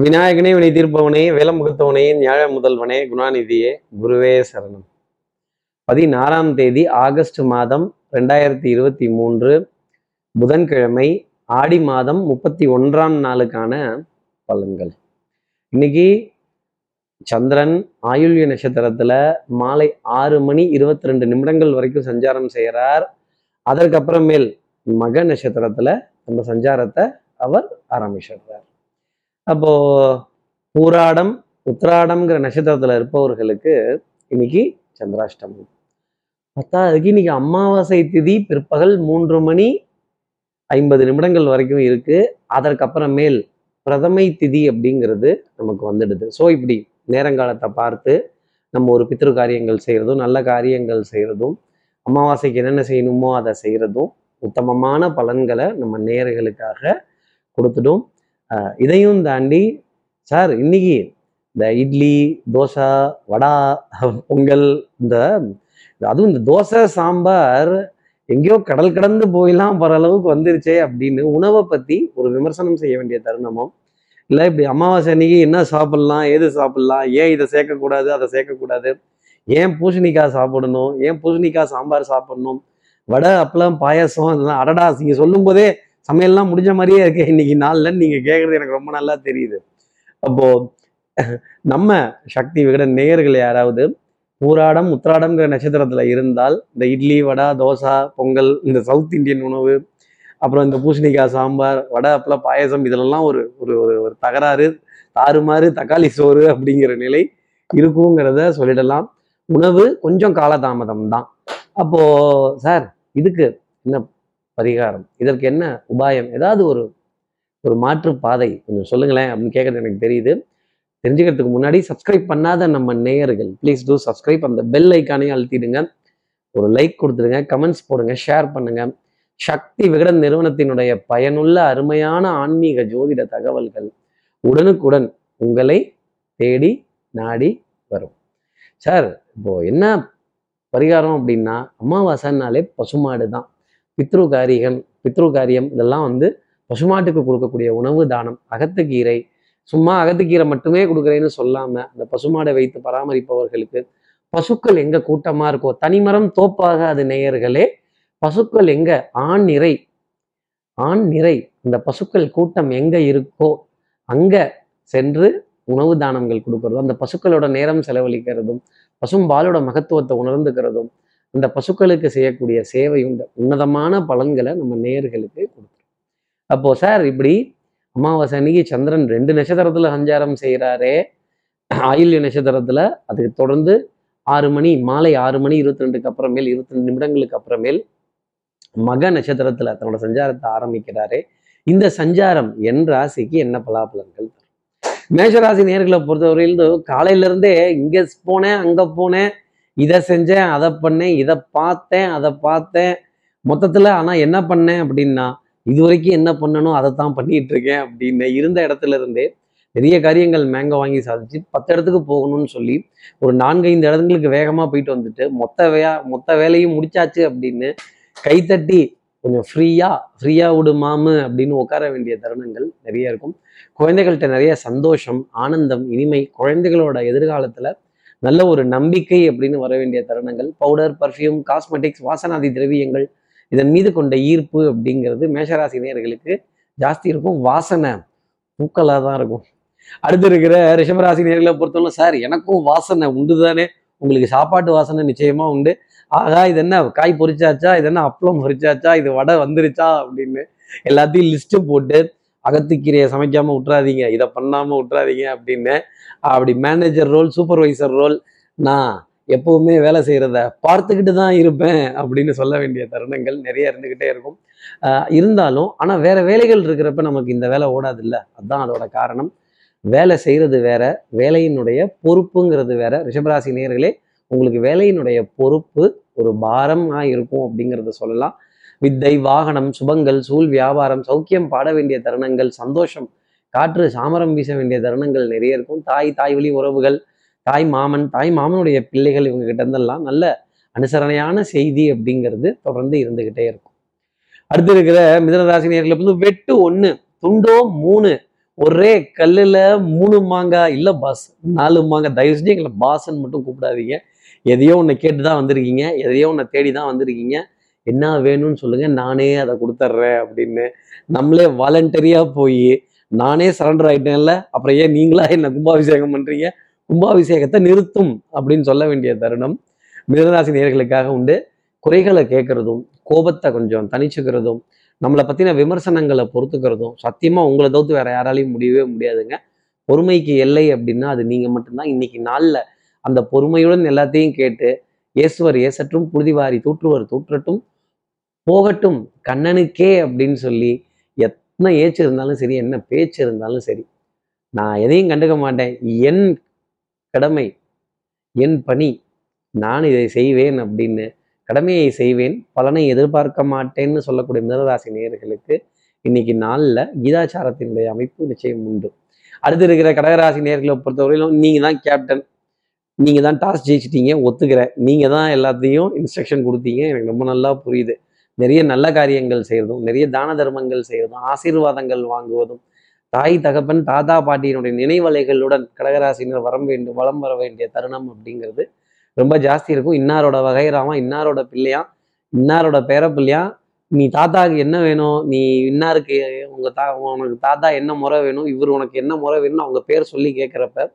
விநாயகனே வினை தீர்ப்பவனே வேலமுகத்தவனே ஞாழ முதல்வனே குணாநிதியே குருவே சரணம். பதினாறாம் தேதி ஆகஸ்ட் மாதம் ரெண்டாயிரத்தி இருபத்தி மூன்று புதன்கிழமை ஆடி மாதம் முப்பத்தி ஒன்றாம் நாளுக்கான பலன்கள். இன்னைக்கு சந்திரன் ஆயுள்ய நட்சத்திரத்துல மாலை ஆறு மணி இருபத்தி ரெண்டு நிமிடங்கள் வரைக்கும் சஞ்சாரம் செய்கிறார். அதற்கப்புறமேல் மக நட்சத்திரத்துல நம்ம சஞ்சாரத்தை அவர் ஆரம்பிச்சிடுறார். அப்போ பூராடம் உத்திராடம்ங்கிற நட்சத்திரத்துல இருப்பவர்களுக்கு இன்னைக்கு சந்திராஷ்டமம். பத்தாவதுக்கு இன்னைக்கு அமாவாசை திதி பிற்பகல் மூன்று மணி ஐம்பது நிமிடங்கள் வரைக்கும் இருக்கு. அதற்கப்புறமேல் பிரதமை திதி அப்படிங்கிறது நமக்கு வந்துடுது. ஸோ இப்படி நேரங்காலத்தை பார்த்து நம்ம ஒரு பித்ரு காரியங்கள் செய்கிறதும் நல்ல காரியங்கள் செய்கிறதும் அமாவாசைக்கு என்னென்ன செய்யணுமோ அதை செய்கிறதும் உத்தமமான பலன்களை நம்ம நேர்களுக்காக கொடுத்துடும். இதையும் தாண்டி சார் இன்னைக்கு இந்த இட்லி தோசை வடா பொங்கல் இந்த அதுவும் இந்த தோசை சாம்பார் எங்கேயோ கடல் கடந்து போயெல்லாம் போகிற அளவுக்கு வந்துருச்சே அப்படின்னு உணவை பற்றி ஒரு விமர்சனம் செய்ய வேண்டிய தருணமும் இல்லை இப்படி அமாவாசை அன்னைக்கு என்ன சாப்பிட்லாம் ஏது சாப்பிட்லாம் ஏன் இதை சேர்க்கக்கூடாது அதை சேர்க்கக்கூடாது? ஏன் பூசணிக்காய் சாப்பிடணும் ஏன் பூசணிக்காய் சாம்பார் சாப்பிடணும்? வடை அப்பளம் பாயாசம் இதெல்லாம் அடடா நீங்கள் சொல்லும் போதே சமையல்லாம் முடிஞ்ச மாதிரியே இருக்கு. இன்னைக்கு நாளில் நீங்க கேட்கறது எனக்கு ரொம்ப நல்லா தெரியுது. அப்போ நம்ம சக்தி விகடன் நேயர்கள் யாராவது ஊராடம் உத்திராடம்ங்கிற நட்சத்திரத்தில் இருந்தால் இந்த இட்லி வடை தோசை பொங்கல் இந்த சவுத் இந்தியன் உணவு அப்புறம் இந்த பூசணிக்காய் சாம்பார் வடை அப்பளம் பாயசம் இதிலெல்லாம் ஒரு ஒரு ஒரு தகராறு தாறுமாறு தக்காளி சோறு அப்படிங்கிற நிலை இருக்குங்கிறத சொல்லிடலாம். உணவு கொஞ்சம் காலதாமதம் தான் அப்போ சார் இதுக்கு என்ன பரிகாரம். இதற்கு என்ன உபாயம்? ஏதாவது ஒரு ஒரு மாற்று பாதை. கொஞ்சம் சொல்லுங்களேன் அப்படின்னு கேட்கறது எனக்கு தெரியுது. தெரிஞ்சுக்கிறதுக்கு முன்னாடி சப்ஸ்கிரைப் பண்ணாத நம்ம நேயர்கள் ப்ளீஸ் டூ சப்ஸ்கிரைப் அந்த பெல் ஐக்கானையும் அழுத்திடுங்க. ஒரு லைக் கொடுத்துடுங்க கமெண்ட்ஸ் போடுங்க ஷேர் பண்ணுங்க. சக்தி விகடன் நிறுவனத்தினுடைய பயனுள்ள அருமையான ஆன்மீக ஜோதிட தகவல்கள் உடனுக்குடன் உங்களை தேடி நாடி வரும். சார் இப்போ என்ன பரிகாரம் அப்படின்னா அமாவாசைனாலே பசுமாடு தான். பித்ரு காரியம் பித்ரு காரியம் இதெல்லாம் வந்து பசுமாட்டுக்கு கொடுக்கக்கூடிய உணவு தானம். அகத்துக்கீரை சும்மா அகத்துக்கீரை மட்டுமே கொடுக்குறேன்னு சொல்லாம அந்த பசுமாடை வைத்து பராமரிப்பவர்களுக்கு பசுக்கள் எங்க கூட்டமா இருக்கோ தனிமரம் தோப்பாக அது நேயர்களே பசுக்கள் எங்க? ஆண் நிறை. ஆண் நிறை. அந்த பசுக்கள் கூட்டம் எங்க இருக்கோ அங்க சென்று உணவு தானங்கள் கொடுக்கறதும் அந்த பசுக்களோட நேரம் செலவழிக்கிறதும் பசும்பாலோட மகத்துவத்தை உணர்ந்துக்கிறதும் அந்த பசுக்களுக்கு செய்யக்கூடிய சேவையும் உன்னதமான பலன்களை நம்ம நேர்களுக்கு கொடுத்துரும். அப்போ சார் இப்படி அமாவாசை அன்னைக்கு சந்திரன் ரெண்டு நட்சத்திரத்துல சஞ்சாரம் செய்கிறாரே ஆயுள்ய நட்சத்திரத்துல அதுக்கு தொடர்ந்து ஆறு மணி மாலை ஆறு மணி இருபத்தி ரெண்டுக்கு அப்புறமேல் இருபத்தி ரெண்டு நிமிடங்களுக்கு அப்புறமேல் மக நட்சத்திரத்துல தன்னோட சஞ்சாரத்தை ஆரம்பிக்கிறாரே. இந்த சஞ்சாரம் என் ராசிக்கு என்ன பலாபலன்கள் தரும்? மேஷராசி நேர்களை பொறுத்தவரையிலிருந்து காலையில இருந்தே இங்க போனேன் அங்க போனேன் இதை செஞ்சேன் அதை பண்ணேன் இதை பார்த்தேன் அதை பார்த்தேன். மொத்தத்தில் ஆனால் என்ன பண்ணேன் அப்படின்னா இது வரைக்கும் என்ன பண்ணணும் அதை தான் பண்ணிட்டு இருக்கேன் அப்படின்னு இருந்த இடத்துல இருந்தே நிறைய காரியங்கள் மேங்கோ வாங்கி சாதிச்சு பத்து இடத்துக்கு போகணும்னு சொல்லி ஒரு நான்கு ஐந்து இடங்களுக்கு வேகமாக போயிட்டு வந்துட்டு மொத்த வேயா மொத்த வேலையும் முடிச்சாச்சு அப்படின்னு கைத்தட்டி கொஞ்சம் ஃப்ரீயா ஃப்ரீயா விடு மாமு அப்படின்னு உட்கார வேண்டிய தருணங்கள் நிறைய இருக்கும். குழந்தைகள்கிட்ட நிறைய சந்தோஷம் ஆனந்தம் இனிமை குழந்தைகளோட எதிர்காலத்துல நல்ல ஒரு நம்பிக்கை அப்படின்னு வர வேண்டிய தருணங்கள். பவுடர் பர்ஃப்யூம் காஸ்மெட்டிக்ஸ் வாசனாதி திரவியங்கள் இதன் மீது கொண்ட ஈர்ப்பு அப்படிங்கிறது மேஷராசி நேர்களுக்கு ஜாஸ்தி இருக்கும். வாசனை பூக்களாக தான் இருக்கும். அடுத்து இருக்கிற ரிஷபராசி நேர்களை பொறுத்தவரை சார் எனக்கும் வாசனை உண்டு தானே உங்களுக்கு சாப்பாட்டு வாசனை நிச்சயமா உண்டு. ஆகா இது என்ன காய் பொறிச்சாச்சா இது என்ன அப்பளம் பொரிச்சாச்சா? இது வடை வந்துருச்சா? அப்படின்னு எல்லாத்தையும் லிஸ்ட்டு போட்டு அகத்துக்கீரையை சமைக்காம விட்றாதீங்க இதை பண்ணாம விட்றாதீங்க அப்படின்னு அப்படி மேனேஜர் ரோல் சூப்பர்வைசர் ரோல் நான் எப்பவுமே வேலை செய்கிறத பார்த்துக்கிட்டு தான் இருப்பேன் அப்படின்னு சொல்ல வேண்டிய தருணங்கள் நிறைய இருந்துக்கிட்டே இருக்கும். இருந்தாலும் ஆனால் வேற வேலைகள் இருக்கிறப்ப நமக்கு இந்த வேலை ஓடாது இல்லை அதுதான் அதோட காரணம். வேலை செய்கிறது வேற வேலையினுடைய பொறுப்புங்கிறது வேற. ரிஷபராசி நேர்களே உங்களுக்கு வேலையினுடைய பொறுப்பு ஒரு பாரமாக இருக்கும் அப்படிங்கிறத சொல்லலாம். வித்தை வாகனம் சுபங்கள் சூழ் வியாபாரம் சௌக்கியம் பாட வேண்டிய தருணங்கள் சந்தோஷம் காற்று சாமரம் வீச வேண்டிய தருணங்கள் நிறைய இருக்கும். தாய் தாய் வழி உறவுகள் தாய் மாமன் தாய் மாமனுடைய பிள்ளைகள் இவங்க கிட்ட இருந்தெல்லாம் நல்ல அனுசரணையான செய்தி அப்படிங்கிறது தொடர்ந்து இருந்துகிட்டே இருக்கும். அடுத்து இருக்கிற மிதனராசி நேர்களை வந்து வெட்டு ஒன்று துண்டோ மூணு ஒரே கல்லில் மூணு மாங்காய் இல்லை பாஸ் நாலு மாங்காய். தயவு செஞ்சு எங்களை பாஸ்ன்னு மட்டும் கூப்பிடாதீங்க. எதையோ ஒன்று கேட்டு தான் வந்திருக்கீங்க. எதையோ ஒன்று தேடி தான் வந்திருக்கீங்க. என்ன வேணும்னு சொல்லுங்க நானே அதை கொடுத்துட்றேன் அப்படின்னு நம்மளே வாலண்டரியா போய் நானே சரண்டர் ஆயிட்டேன்ல அப்புறம் ஏன் நீங்களா என்ன கும்பாபிஷேகம் பண்றீங்க? கும்பாபிஷேகத்தை நிறுத்தும் அப்படின்னு சொல்ல வேண்டிய தருணம் மிதராசி நேர்களுக்காக உண்டு. குறைகளை கேட்கறதும் கோபத்தை கொஞ்சம் தனிச்சுக்கிறதும் நம்மளை பத்தின விமர்சனங்களை பொறுத்துக்கிறதும் சத்தியமா உங்களை தவிர்த்து வேற யாராலையும் முடியவே முடியாதுங்க. பொறுமைக்கு எல்லை அப்படின்னா அது நீங்க மட்டும்தான். இன்னைக்கு நாளில் அந்த பொறுமையுடன் எல்லாத்தையும் கேட்டு இயேசுவர் ஏசற்றும் புழுதிவாரி தூற்றுவர் தூற்றட்டும் போகட்டும் கண்ணனுக்கே அப்படின்னு சொல்லி எத்தனை ஏச்சு இருந்தாலும் சரி என்ன பேச்சு இருந்தாலும் சரி நான் எதையும் கண்டுக்க மாட்டேன். என் கடமை என் பணி நான் இதை செய்வேன் அப்படின்னு கடமையை செய்வேன் பலனை எதிர்பார்க்க மாட்டேன்னு சொல்லக்கூடிய மிதராசி நேயர்களுக்கு இன்னைக்கு நாளில் கீதாச்சாரத்தினுடைய அமைப்பு நிச்சயம் உண்டு. அடுத்து இருக்கிற கடகராசி நேர்களை பொறுத்தவரையிலும் நீங்கள் தான் கேப்டன் நீங்கள் தான் டாஸ் ஜெயிச்சிட்டீங்க ஒத்துக்கிறேன். நீங்கள் தான் எல்லாத்தையும் இன்ஸ்ட்ரக்ஷன் கொடுத்தீங்க. எனக்கு ரொம்ப நல்லா புரியுது. நிறைய நல்ல காரியங்கள் செய்யறதும் நிறைய தான தர்மங்கள் செய்யறதும் ஆசீர்வாதங்கள் வாங்குவதும் தாய் தகப்பன் தாத்தா பாட்டியினுடைய நினைவலைகளுடன் கடகராசினர் வரம் வேண்டும் வளம் வர வேண்டிய தருணம் அப்படிங்கிறது ரொம்ப ஜாஸ்தி இருக்கும். இன்னாரோட வகைராமா இன்னாரோட பிள்ளையா இன்னாரோட பேர பிள்ளையா நீ தாத்தாவுக்கு என்ன வேணும்? நீ இன்னாருக்கு உங்க தா உனக்கு தாத்தா என்ன முறை வேணும்? இவர் உனக்கு என்ன முறை வேணும்னு அவங்க பேர் சொல்லி கேட்குறப்ப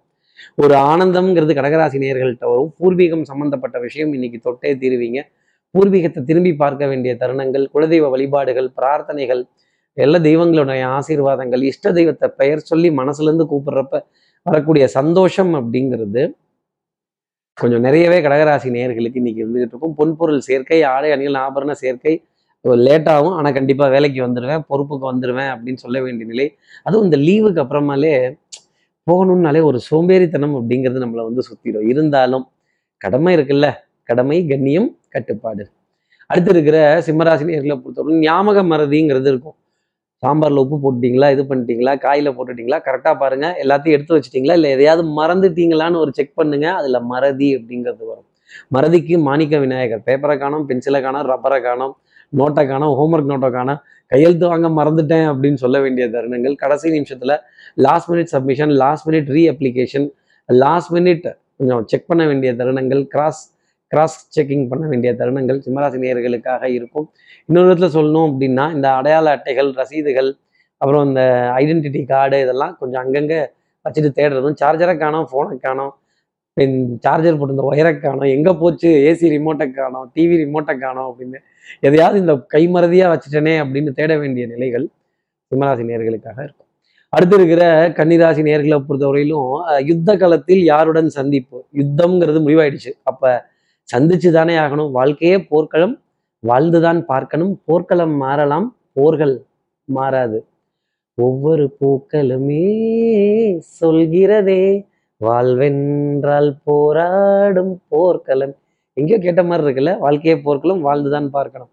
ஒரு ஆனந்தம்ங்கிறது கடகராசி நேர்கள்ட்ட வரும். பூர்வீகம் சம்மந்தப்பட்ட விஷயம் இன்னைக்கு தொட்டே தீருவீங்க. பூர்வீகத்தை திரும்பி பார்க்க வேண்டிய தருணங்கள் குலதெய்வ வழிபாடுகள் பிரார்த்தனைகள் எல்லா தெய்வங்களுடைய ஆசீர்வாதங்கள் இஷ்ட தெய்வத்தை பெயர் சொல்லி மனசுல இருந்து கூப்பிடுறப்ப வரக்கூடிய சந்தோஷம் அப்படிங்கிறது கொஞ்சம் நிறையவே கடகராசி நேயர்களுக்கு இன்னைக்கு இருந்துகிட்டு இருக்கும். பொன்பொருள் சேர்க்கை ஆடை அணிகள் ஆபரண சேர்க்கை லேட்டாகும் ஆனால் கண்டிப்பாக வேலைக்கு வந்துடுவேன் பொறுப்புக்கு வந்துடுவேன் அப்படின்னு சொல்ல வேண்டிய நிலை. அதுவும் இந்த லீவுக்கு அப்புறமாலே போகணும்னாலே ஒரு சோம்பேறித்தனம் அப்படிங்கிறது நம்மளை வந்து சுற்றிடும் இருந்தாலும் கடமை இருக்குல்ல. கடமை கண்ணியம் கட்டுப்பாடு. அடுத்து இருக்கிற சிம்மராசினியர்களை பொறுத்தவரை ஞாபக மறதிங்கிறது இருக்கும். சாம்பார்ல உப்பு போட்டுட்டீங்களா இது பண்ணிட்டீங்களா காயில போட்டுட்டீங்களா கரெக்டா பாருங்க. எல்லாத்தையும் எடுத்து வச்சிட்டீங்களா இல்லை எதையாவது மறந்துட்டீங்களான்னு ஒரு செக் பண்ணுங்க அதுல மறதி அப்படிங்கிறது வரும். மறதிக்கு மாணிக்க விநாயகர் பேப்பரை காணும் பென்சிலை காணோம் ரப்பரை காணோம் நோட்டை காணோம் ஹோம்ஒர்க் நோட்டை காணோம் கையெழுத்து வாங்க மறந்துட்டேன் அப்படின்னு சொல்ல வேண்டிய தருணங்கள். கடைசி நிமிஷத்துல last minute submission last minute reapplication last minute கொஞ்சம் செக் பண்ண வேண்டிய தருணங்கள் கிராஸ் கிராஸ் செக்கிங் பண்ண வேண்டிய தருணங்கள் சிம்மராசி நேயர்களுக்காக இருக்கும். இன்னொரு விதத்தில் சொல்லணும் அப்படின்னா இந்த அடையாள அட்டைகள் ரசீதுகள் அப்புறம் இந்த ஐடென்டிட்டி கார்டு இதெல்லாம் கொஞ்சம் அங்கங்கே வச்சுட்டு தேடுறதும் சார்ஜரை காணோம் ஃபோனை காணோம் சார்ஜர் போட்டு இந்த ஒயரை காணும் எங்கே போச்சு ஏசி ரிமோட்டை காணும் டிவி ரிமோட்டை காணோம் அப்படின்னு எதையாவது இந்த கைமறதியாக வச்சுட்டேனே அப்படின்னு தேட வேண்டிய நிலைகள் சிம்மராசி நேர்களுக்காக இருக்கும். அடுத்து இருக்கிற கன்னிராசி நேர்களை பொறுத்தவரையிலும் யுத்த காலத்தில் யாருடன் சந்திப்பு? யுத்தம்ங்கிறது முடிவாயிடுச்சு. அப்போ சந்திச்சு தானே ஆகணும். வாழ்க்கையே போர்க்களம். வாழ்ந்துதான் பார்க்கணும். போர்க்களம் மாறலாம். போர்கள் மாறாது. ஒவ்வொரு பூக்களுமே சொல்கிறதே வாழ்வென்றால் போராடும் போர்க்களம். எங்கேயோ கேட்ட மாதிரி இருக்குல்ல? வாழ்க்கையே போர்க்களம் வாழ்ந்துதான் பார்க்கணும்.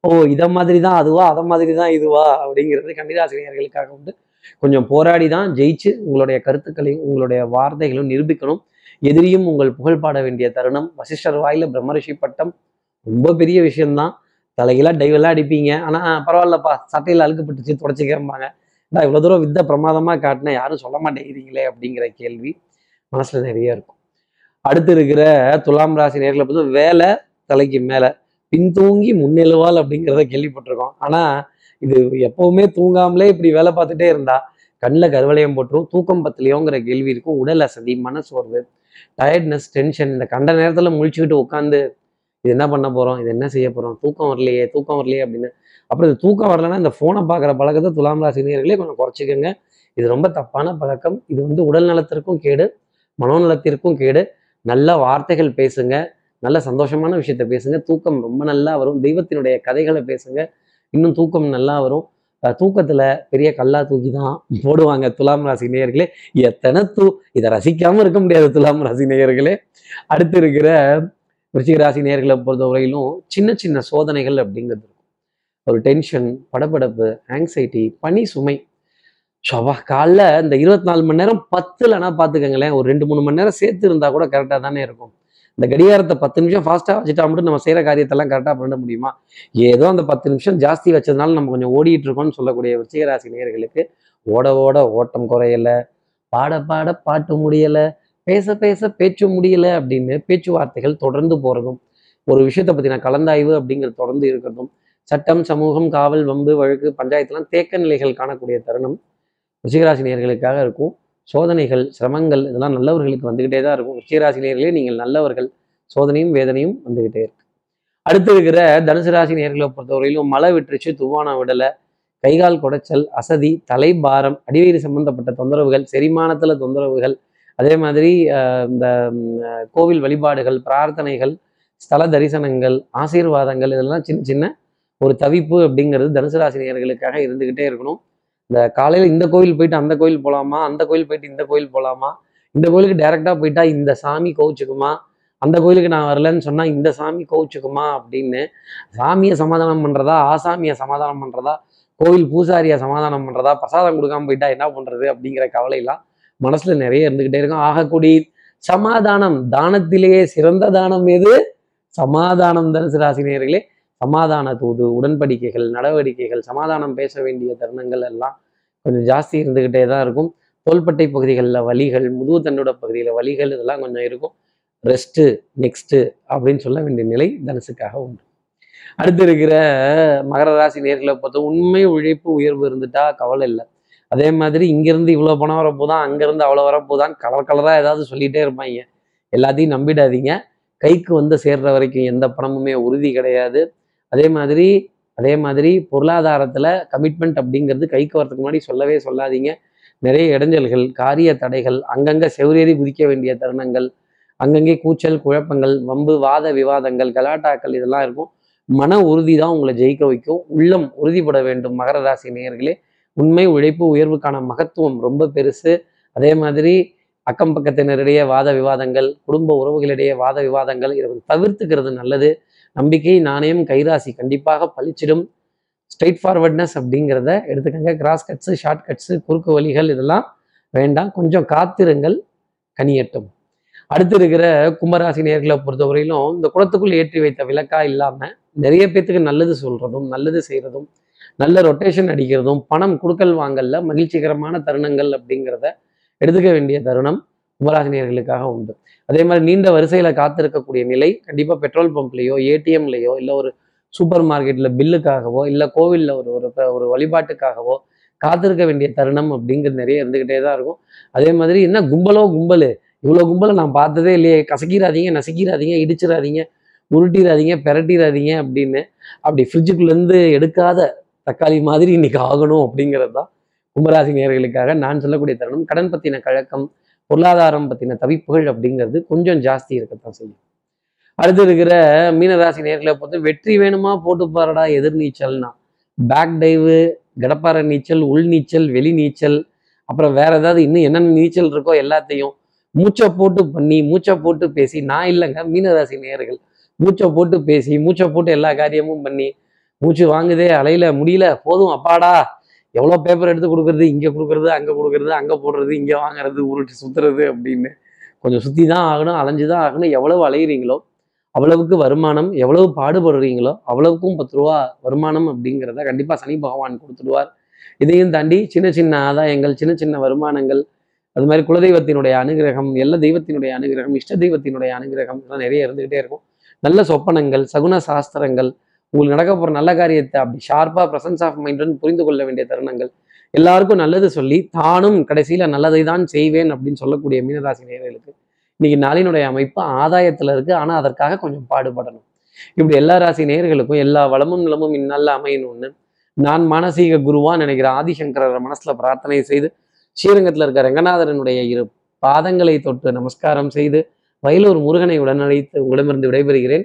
ஓ இத மாதிரி தான் அதுவா? அதை மாதிரி தான் இதுவா? அப்படிங்கிறது கன்னிராசினியர்களுக்காக உண்டு. கொஞ்சம் போராடி தான் ஜெயிச்சு உங்களுடைய கருத்துக்களையும் உங்களுடைய வார்த்தைகளும் நிரூபிக்கணும். எதிரியும் உங்கள் புகழ் பாட வேண்டிய தருணம். வசிஷ்டர் வாயில பிரம்மரிஷி பட்டம் ரொம்ப பெரிய விஷயம்தான். தலைகளாக டைவெல்லாம் அடிப்பீங்க. ஆனா பரவாயில்லப்பா சட்டையில் அழுக்கப்பட்டுச்சு தொடச்சிக்கிறம்பாங்க. நான் இவ்வளோ தூரம் வித்த பிரமாதமா காட்டினேன் யாரும் சொல்ல மாட்டேங்கிறீங்களே அப்படிங்கிற கேள்வி மனசுல நிறைய இருக்கும். அடுத்து இருக்கிற துலாம் ராசி நேர்களை பார்த்து வேலை தலைக்கு மேல. பின்தூங்கி முன்னெழுவால் அப்படிங்கிறத கேள்விப்பட்டிருக்கோம். ஆனா இது எப்பவுமே தூங்காமலே இப்படி வேலை பார்த்துட்டே இருந்தா கண்ணில் கருவளையம் போட்டுரும் தூக்கம் பத்தலையோங்கிற கேள்வி இருக்கும் உடல் அசதி மனசோர்வு டயர்ட்னஸ் டென்ஷன் இந்த கண்ட நேரத்தில் முழிச்சுக்கிட்டு உட்காந்து இது என்ன பண்ண போறோம்? இது என்ன செய்ய போறோம்? தூக்கம் வரலையே தூக்கம் வரலையே அப்படின்னு. அப்புறம் இது தூக்கம் வரலன்னா இந்த ஃபோனை பார்க்குற பழக்கத்தை துலாம் ராசி நேர்களே கொஞ்சம் குறைச்சிக்கோங்க. இது ரொம்ப தப்பான பழக்கம். இது வந்து உடல் நலத்திற்கும் கேடு மனோநலத்திற்கும் கேடு. நல்ல வார்த்தைகள் பேசுங்க. நல்ல சந்தோஷமான விஷயத்த பேசுங்க. தூக்கம் ரொம்ப நல்லா வரும். தெய்வத்தினுடைய கதைகளை பேசுங்க. இன்னும் தூக்கம் நல்லா வரும். தூக்கத்துல பெரிய கல்லா தூக்கி தான் போடுவாங்க துலாம் ராசி நேயர்களே. எத்தனை தூ இதை ரசிக்காம இருக்க முடியாது துலாம் ராசி நேயர்களே. அடுத்து இருக்கிற விருச்சிக ராசி நேயர்களை பொறுத்தவரையிலும் சின்ன சின்ன சோதனைகள் அப்படிங்கிறது இருக்கும். ஒரு டென்ஷன் படபடப்பு ஆங்ஸைட்டி பனி சுமை. ஷவா காலைல இந்த இருபத்தி நாலு மணி நேரம் பத்துலனா பார்த்துக்கங்களேன் ஒரு ரெண்டு மூணு மணி நேரம் சேர்த்து இருந்தா கூட கரெக்டாக தானே இருக்கும். இந்த கடிகாரத்தை பத்து நிமிஷம் ஃபாஸ்ட்டாக வச்சுட்டா மட்டும் நம்ம செய்கிற காரியத்தெல்லாம் கரெக்டாக பண்ண முடியுமா? ஏதோ அந்த பத்து நிமிஷம் ஜாஸ்தி வச்சதுனால நம்ம கொஞ்சம் ஓடிட்டு இருக்கோம்னு சொல்லக்கூடிய விருச்சிக நேர்களுக்கு நேயர்களுக்கு ஓட ஓட ஓட்டம் குறையல பாட பாட பாட்டு முடியல பேச பேச பேச்சு முடியல அப்படின்னு பேச்சுவார்த்தைகள் தொடர்ந்து போறதும் ஒரு விஷயத்தை பத்தின கலந்தாய்வு அப்படிங்கிறது தொடர்ந்து இருக்கிறதும் சட்டம் சமூகம் காவல் வம்பு வழக்கு பஞ்சாயத்துலாம் தேக்க நிலைகள் காணக்கூடிய தருணம் ரிஷிகராசி நேர்களுக்காக இருக்கும். சோதனைகள் சிரமங்கள் இதெல்லாம் நல்லவர்களுக்கு வந்துகிட்டே தான் இருக்கும். ரிஷிகராசி நீங்கள் நல்லவர்கள். சோதனையும் வேதனையும் வந்துக்கிட்டே இருக்கு. அடுத்து இருக்கிற தனுசு ராசி நேர்களை பொறுத்தவரையிலும் மழை விட்டுருச்சு துவானம் விடலை கைகால் குடைச்சல் அசதி தலைபாரம் அடிவயிறு சம்பந்தப்பட்ட தொந்தரவுகள் செரிமானத்தில் தொந்தரவுகள் அதே மாதிரி இந்த கோவில் வழிபாடுகள் பிரார்த்தனைகள் ஸ்தல தரிசனங்கள் ஆசீர்வாதங்கள் இதெல்லாம் சின்ன சின்ன ஒரு தவிப்பு அப்படிங்கிறது தனுசு ராசி நேர்களுக்காக இருக்கணும். இந்த காலையில் இந்த கோயில் போயிட்டு அந்த கோயில் போகலாமா அந்த கோயில் போயிட்டு இந்த கோயில் போகலாமா இந்த கோயிலுக்கு டைரெக்டாக போயிட்டா இந்த சாமி கோவிச்சுக்குமா? அந்த கோயிலுக்கு நான் வரலன்னு சொன்னால் இந்த சாமி கோவிச்சுக்குமா அப்படின்னு சாமியை சமாதானம் பண்ணுறதா ஆசாமியை சமாதானம் பண்ணுறதா கோவில் பூசாரியை சமாதானம் பண்ணுறதா பிரசாதம் கொடுக்காம போயிட்டா என்ன பண்ணுறது அப்படிங்கிற கவலையெல்லாம் மனசுல நிறைய இருந்துகிட்டே இருக்கும். ஆகக்கூடிய சமாதானம் தானத்திலேயே சிறந்த தானம் எது? சமாதானம் தனுசு ராசினியர்களே. சமாதான தூது உடன்படிக்கைகள் நடவடிக்கைகள் சமாதானம் பேச வேண்டிய தருணங்கள் எல்லாம் கொஞ்சம் ஜாஸ்தி இருந்துக்கிட்டே தான் இருக்கும். தோள்பட்டை பகுதிகளில் வலிகள் முதுகு தண்டோட பகுதியில் வலிகள் இதெல்லாம் கொஞ்சம் இருக்கும். ரெஸ்ட்டு நெக்ஸ்ட்டு அப்படின்னு சொல்ல வேண்டிய நிலை தனுசுக்காக உண்டு. அடுத்து இருக்கிற மகர ராசி நேர்களை பொறுத்த உண்மை உழைப்பு உயர்வு இருந்துட்டா கவலை இல்லை. அதே மாதிரி இங்கேருந்து இவ்வளோ பணம் வரப்போதான் அங்கேருந்து அவ்வளோ வரப்போதான் கலர் கலராக ஏதாவது சொல்லிகிட்டே இருப்பாங்க. எல்லாத்தையும் நம்பிடாதீங்க. கைக்கு வந்து சேர்ற வரைக்கும் எந்த பணமுமே உறுதி கிடையாது. அதே மாதிரி அதே மாதிரி பொருளாதாரத்தில் கமிட்மெண்ட் அப்படிங்கிறது கைக்கு வரதுக்கு முன்னாடி சொல்லவே சொல்லாதீங்க. நிறைய இடைஞ்சல்கள் காரிய தடைகள் அங்கங்கே செவ்வரேறி குதிக்க வேண்டிய தருணங்கள் அங்கங்கே கூச்சல் குழப்பங்கள் வம்பு வாத விவாதங்கள் கலாட்டாக்கள் இதெல்லாம் இருக்கும். மன உறுதி தான் உங்களை ஜெயிக்க வைக்கும். உள்ளம் உறுதிப்பட வேண்டும் மகர ராசி நேயர்களே. உண்மை உழைப்பு உயர்வுக்கான மகத்துவம் ரொம்ப பெருசு. அதே மாதிரி அக்கம் பக்கத்தினரிடையே வாத விவாதங்கள் குடும்ப உறவுகளிடையே வாத விவாதங்கள் இதை தவிர்த்துக்கிறது நல்லது. நம்பிக்கை நாணயம் கைராசி கண்டிப்பாக பழிச்சிடும் ஸ்ட்ரைட் ஃபார்வர்ட்னஸ் அப்படிங்கிறத எடுத்துக்கங்க. கிராஸ் கட்ஸு ஷார்ட் கட்ஸு குறுக்கு வழிகள் இதெல்லாம் வேண்டாம். கொஞ்சம் காத்திருங்கள் கனியட்டும். அடுத்து இருக்கிற கும்பராசி நேர்களை பொறுத்தவரையிலும் இந்த குளத்துக்குள் ஏற்றி வைத்த விளக்கா இல்லாமல் நிறைய பேத்துக்கு நல்லது சொல்றதும் நல்லது செய்கிறதும் நல்ல ரொட்டேஷன் அடிக்கிறதும் பணம் கொடுக்கல் வாங்கல்ல மகிழ்ச்சிகரமான தருணங்கள் அப்படிங்கிறத எடுத்துக்க வேண்டிய தருணம். கும்பராசினியர்களுக்காக உண்டு. அதே மாதிரி நீண்ட வரிசையில காத்திருக்கக்கூடிய நிலை கண்டிப்பா பெட்ரோல் பம்ப்லேயோ ஏடிஎம்லேயோ இல்லை ஒரு சூப்பர் மார்க்கெட்ல பில்லுக்காகவோ இல்லை கோவிலில் ஒரு ஒரு ஒரு வழிபாட்டுக்காகவோ காத்திருக்க வேண்டிய தருணம் அப்படிங்கிறது நிறைய இருந்துகிட்டே தான் இருக்கும். அதே மாதிரி என்ன கும்பலோ கும்பல்? இவ்வளோ கும்பலை நான் பார்த்ததே இல்லையே. கசக்கிடாதீங்க நசுக்கிடாதீங்க இடிச்சிடாதீங்க உருட்டிடாதீங்க பெரட்டிடாதீங்க அப்படின்னு அப்படி ஃப்ரிட்ஜுக்குள்ளேருந்து எடுக்காத தக்காளி மாதிரி இன்னைக்கு ஆகணும் அப்படிங்கிறது தான் கும்பராசி நேர்களுக்காக நான் சொல்லக்கூடிய தருணம். கடன் பற்றின கழக்கம் பொருளாதாரம் பற்றின தவிப்புகள் அப்படிங்கிறது கொஞ்சம் ஜாஸ்தி இருக்கத்தான் செய்யும். அடுத்து இருக்கிற மீனராசி நேர்களை பொறுத்து வெற்றி வேணுமா போட்டு பாருடா எதிர்நீச்சல்னா பேக் டைவு கடப்பாறை நீச்சல் உள் நீச்சல் வெளி நீச்சல் அப்புறம் வேற ஏதாவது இன்னும் என்னென்ன நீச்சல் இருக்கோ எல்லாத்தையும் மூச்சை போட்டு பண்ணி மூச்சை போட்டு பேசி நான் இல்லைங்க மீனராசி நேர்கள் மூச்சை போட்டு பேசி மூச்சை போட்டு எல்லா காரியமும் பண்ணி மூச்சு வாங்குதே அலையில முடியல போதும் அப்பாடா எவ்வளோ பேப்பர் எடுத்து கொடுக்குறது இங்கே கொடுக்குறது அங்கே கொடுக்குறது அங்கே போடுறது இங்கே வாங்குறது உருட்டு சுற்றுறது அப்படின்னு கொஞ்சம் சுற்றி தான் ஆகணும் அலைஞ்சு தான் ஆகணும். எவ்வளவு அலையிறீங்களோ அவ்வளவுக்கு வருமானம் எவ்வளவு பாடுபடுறீங்களோ அவ்வளவுக்கும் பத்து ரூபா வருமானம் அப்படிங்கிறத கண்டிப்பாக சனி பகவான் கொடுத்துடுவார். இதையும் தாண்டி சின்ன சின்ன ஆதாயங்கள் சின்ன சின்ன வருமானங்கள் அது மாதிரி குலதெய்வத்தினுடைய அனுகிரகம் எல்லா தெய்வத்தினுடைய அனுகிரகம் இஷ்ட தெய்வத்தினுடைய அனுகிரகம் இதெல்லாம் நிறைய இருந்துகிட்டே இருக்கும். நல்ல சொப்பனங்கள் சகுன சாஸ்திரங்கள் உங்களுக்கு நடக்க போகிற நல்ல காரியத்தை அப்படி ஷார்ப்பாக ப்ரெசன்ஸ் ஆஃப் மைண்டுன்னு புரிந்து கொள்ள வேண்டிய தருணங்கள். எல்லாருக்கும் நல்லது சொல்லி தானும் கடைசியில் நல்லதை தான் செய்வேன் அப்படின்னு சொல்லக்கூடிய மீனராசி நேர்களுக்கு இன்னைக்கு நாளினுடைய அமைப்பு ஆதாயத்தில் இருக்கு. ஆனால் அதற்காக கொஞ்சம் பாடுபடணும். இப்படி எல்லா ராசி நேர்களுக்கும் எல்லா வளமும் நிலமும் இந்நாளில் அமையணும்னு நான் மானசீக குருவா நினைக்கிற ஆதிசங்கரர் மனசுல பிரார்த்தனை செய்து ஸ்ரீரங்கத்தில் இருக்க ரங்கநாதரனுடைய இரு பாதங்களை தொட்டு நமஸ்காரம் செய்து வயலூர் முருகனை உடனழைத்து உங்களிடமிருந்து விடைபெறுகிறேன்.